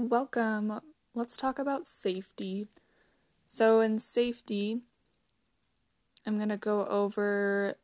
Welcome. Let's talk about safety. So, in safety, I'm going to go over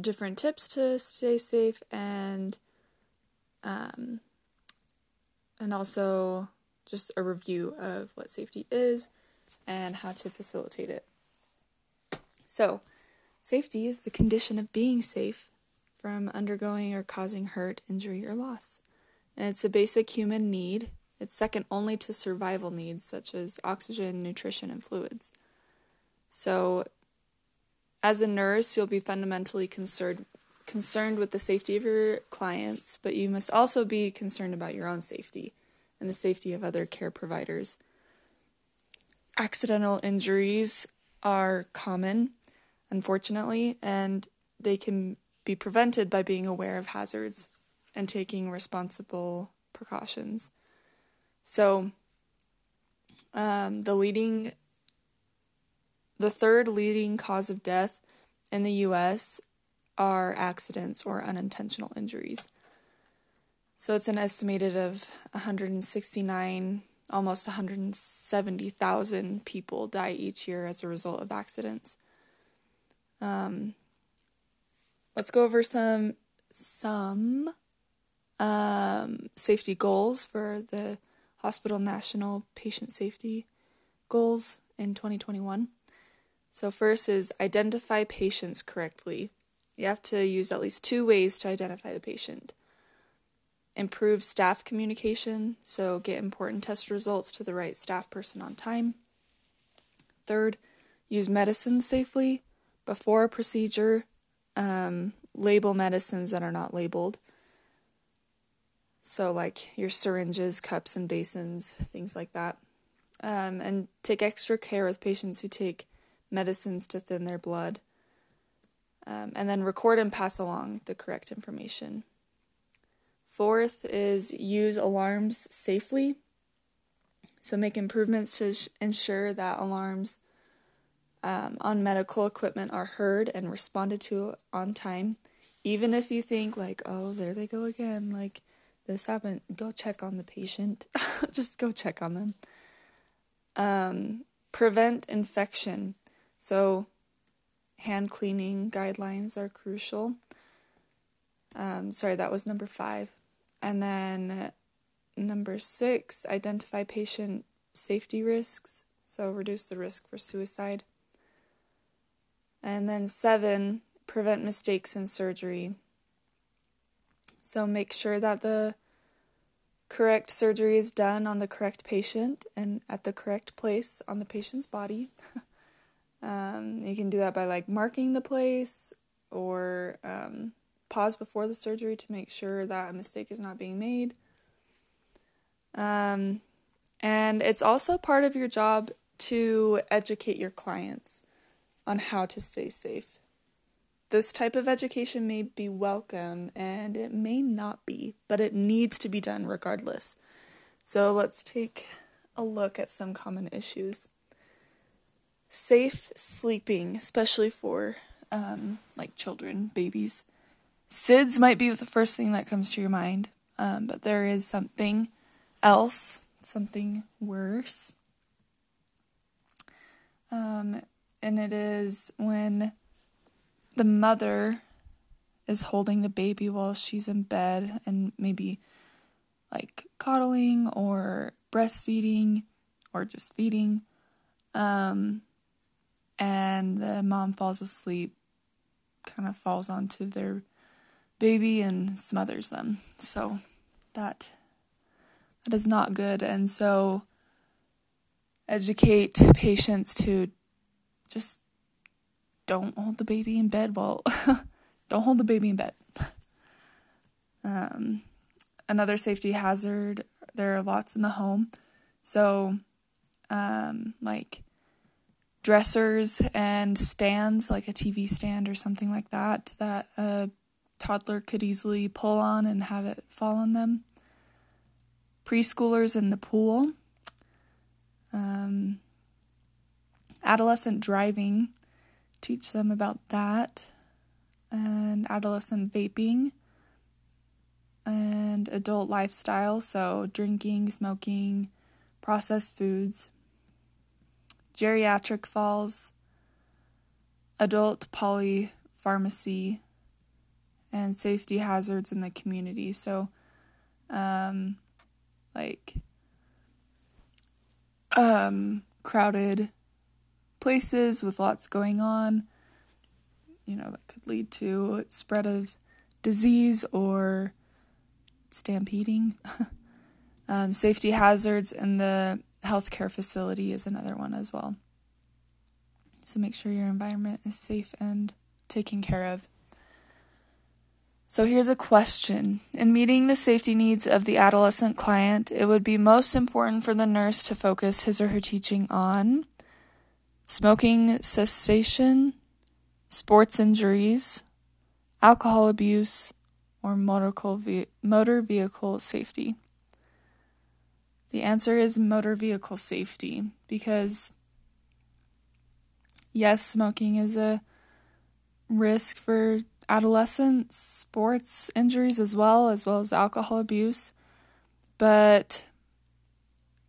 different tips to stay safe and um, and also just a review of what safety is and how to facilitate it. So, safety is the condition of being safe from undergoing or causing hurt, injury, or loss. And it's a basic human need. It's second only to survival needs such as oxygen, nutrition, and fluids. So, as a nurse, you'll be fundamentally concerned concerned with the safety of your clients, but you must also be concerned about your own safety and the safety of other care providers. Accidental injuries are common, unfortunately, and they can be prevented by being aware of hazards and taking responsible precautions. So, um, the leading, the third leading cause of death in the U.S are accidents or unintentional injuries. So it's an estimated of 169, almost 170,000 people die each year as a result of accidents. Um, let's go over some some um, safety goals for the hospital national patient safety goals in 2021. So first is identify patients correctly. You have to use at least two ways to identify the patient. Improve staff communication, so get important test results to the right staff person on time. Third, use medicines safely before a procedure. Um, label medicines that are not labeled. So, like your syringes, cups, and basins, things like that. Um, and take extra care with patients who take medicines to thin their blood um, and then record and pass along the correct information. Fourth is use alarms safely. So make improvements to sh- ensure that alarms um, on medical equipment are heard and responded to on time. Even if you think, like, oh, there they go again, like this happened, go check on the patient. Just go check on them. Um, prevent infection. So hand cleaning guidelines are crucial. Um, sorry, that was number five. And then number six, identify patient safety risks. So reduce the risk for suicide. And then seven, prevent mistakes in surgery. So make sure that the correct surgery is done on the correct patient and at the correct place on the patient's body. Um, you can do that by like marking the place or um, pause before the surgery to make sure that a mistake is not being made. Um, and it's also part of your job to educate your clients on how to stay safe. This type of education may be welcome and it may not be, but it needs to be done regardless. So let's take a look at some common issues safe sleeping, especially for um, like children, babies. SIDS might be the first thing that comes to your mind, um, but there is something else, something worse. Um, and it is when the mother is holding the baby while she's in bed and maybe like coddling or breastfeeding or just feeding. Um, and the mom falls asleep, kind of falls onto their baby and smothers them. So that that is not good and so educate patients to just don't hold the baby in bed while don't hold the baby in bed. Um, another safety hazard, there are lots in the home. So um, like dressers and stands, like a TV stand or something like that, that a toddler could easily pull on and have it fall on them. Preschoolers in the pool. Um, adolescent driving, teach them about that. And adolescent vaping. and adult lifestyle, so drinking, smoking, processed foods, geriatric falls, adult polypharmacy, and safety hazards in the community. So, um, like, um, crowded places with lots going on, you know, that could lead to spread of disease or stampeding. um, safety hazards in the healthcare facility is another one as well. So make sure your environment is safe and taken care of. So here's a question. In meeting the safety needs of the adolescent client, it would be most important for the nurse to focus his or her teaching on smoking cessation, sports injuries, alcohol abuse, or motor vehicle safety. The answer is motor vehicle safety because yes, smoking is a risk for adolescents, sports injuries as well, as well as alcohol abuse. But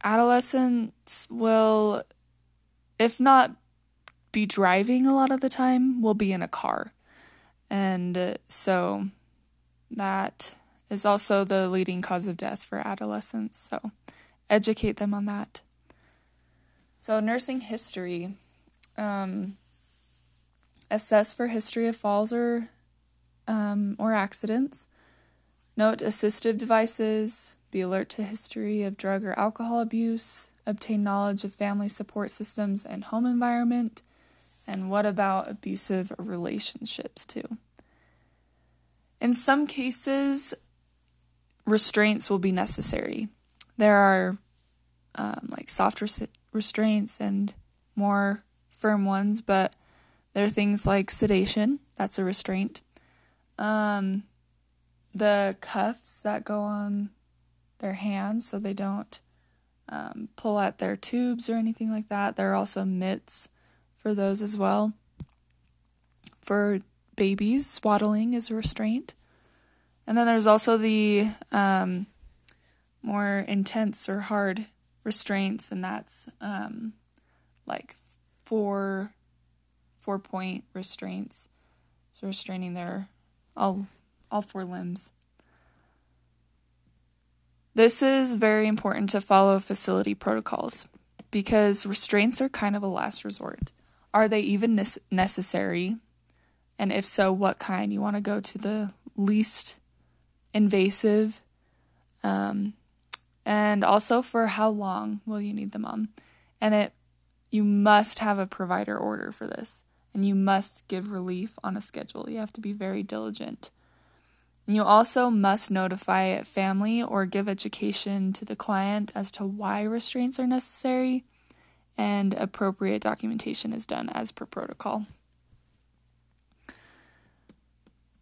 adolescents will, if not be driving a lot of the time, We'll be in a car. And uh, so that is also the leading cause of death for adolescents. So educate them on that. So, nursing history. Um, assess for history of falls or um, or accidents. Note assistive devices. Be alert to history of drug or alcohol abuse. Obtain knowledge of family support systems and home environment. And what about abusive relationships too? In some cases, restraints will be necessary. There are um, like soft res- restraints and more firm ones, but there are things like sedation, that's a restraint. Um, the cuffs that go on their hands so they don't um, pull at their tubes or anything like that. There are also mitts for those as well. For babies, swaddling is a restraint. And then there's also the um, more intense or hard restraints, and that's um, like four four point restraints. So restraining their all all four limbs. This is very important to follow facility protocols because restraints are kind of a last resort. Are they even necessary? And if so, what kind? You want to go to the least invasive um, and also for how long will you need them on. And it you must have a provider order for this and you must give relief on a schedule. You have to be very diligent. You also must notify family or give education to the client as to why restraints are necessary and appropriate documentation is done as per protocol.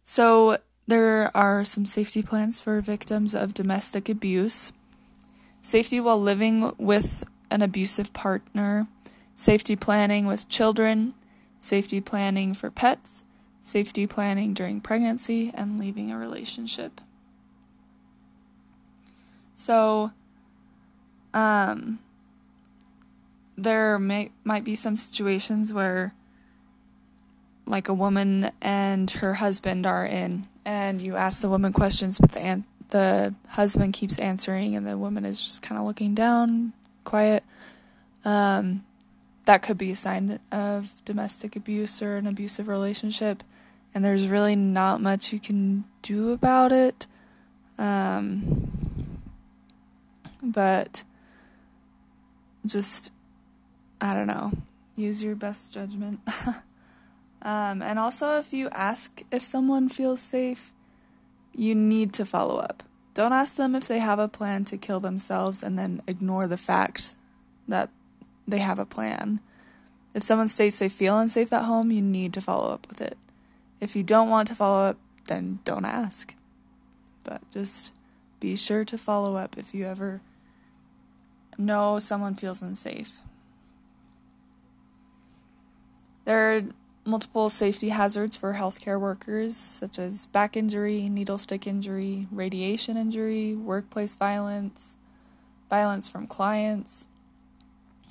So, there are some safety plans for victims of domestic abuse. Safety while living with an abusive partner, safety planning with children, safety planning for pets, safety planning during pregnancy, and leaving a relationship. So, um, there may might be some situations where like a woman and her husband are in and you ask the woman questions but the an- the husband keeps answering and the woman is just kind of looking down, quiet. Um, that could be a sign of domestic abuse or an abusive relationship, and there's really not much you can do about it. Um, but just, I don't know, use your best judgment. um, and also, if you ask if someone feels safe, you need to follow up. Don't ask them if they have a plan to kill themselves and then ignore the fact that they have a plan. If someone states they feel unsafe at home, you need to follow up with it. If you don't want to follow up, then don't ask. But just be sure to follow up if you ever know someone feels unsafe. There are multiple safety hazards for healthcare workers, such as back injury, needle stick injury, radiation injury, workplace violence, violence from clients.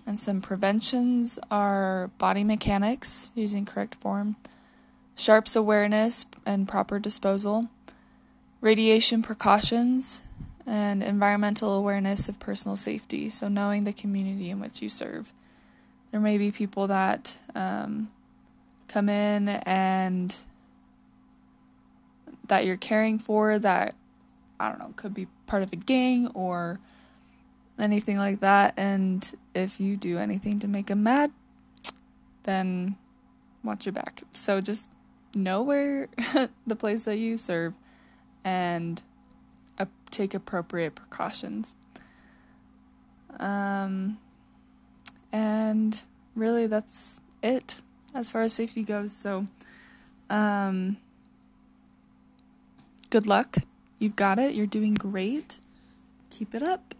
And some preventions are body mechanics, using correct form, sharps awareness and proper disposal, radiation precautions, and environmental awareness of personal safety. So, knowing the community in which you serve. There may be people that um, come in and that you're caring for that, I don't know, could be part of a gang or anything like that. And if you do anything to make them mad, then watch your back. So just know where the place that you serve and uh, take appropriate precautions. Um, and really, that's it as far as safety goes. So, um, good luck. You've got it. You're doing great. Keep it up.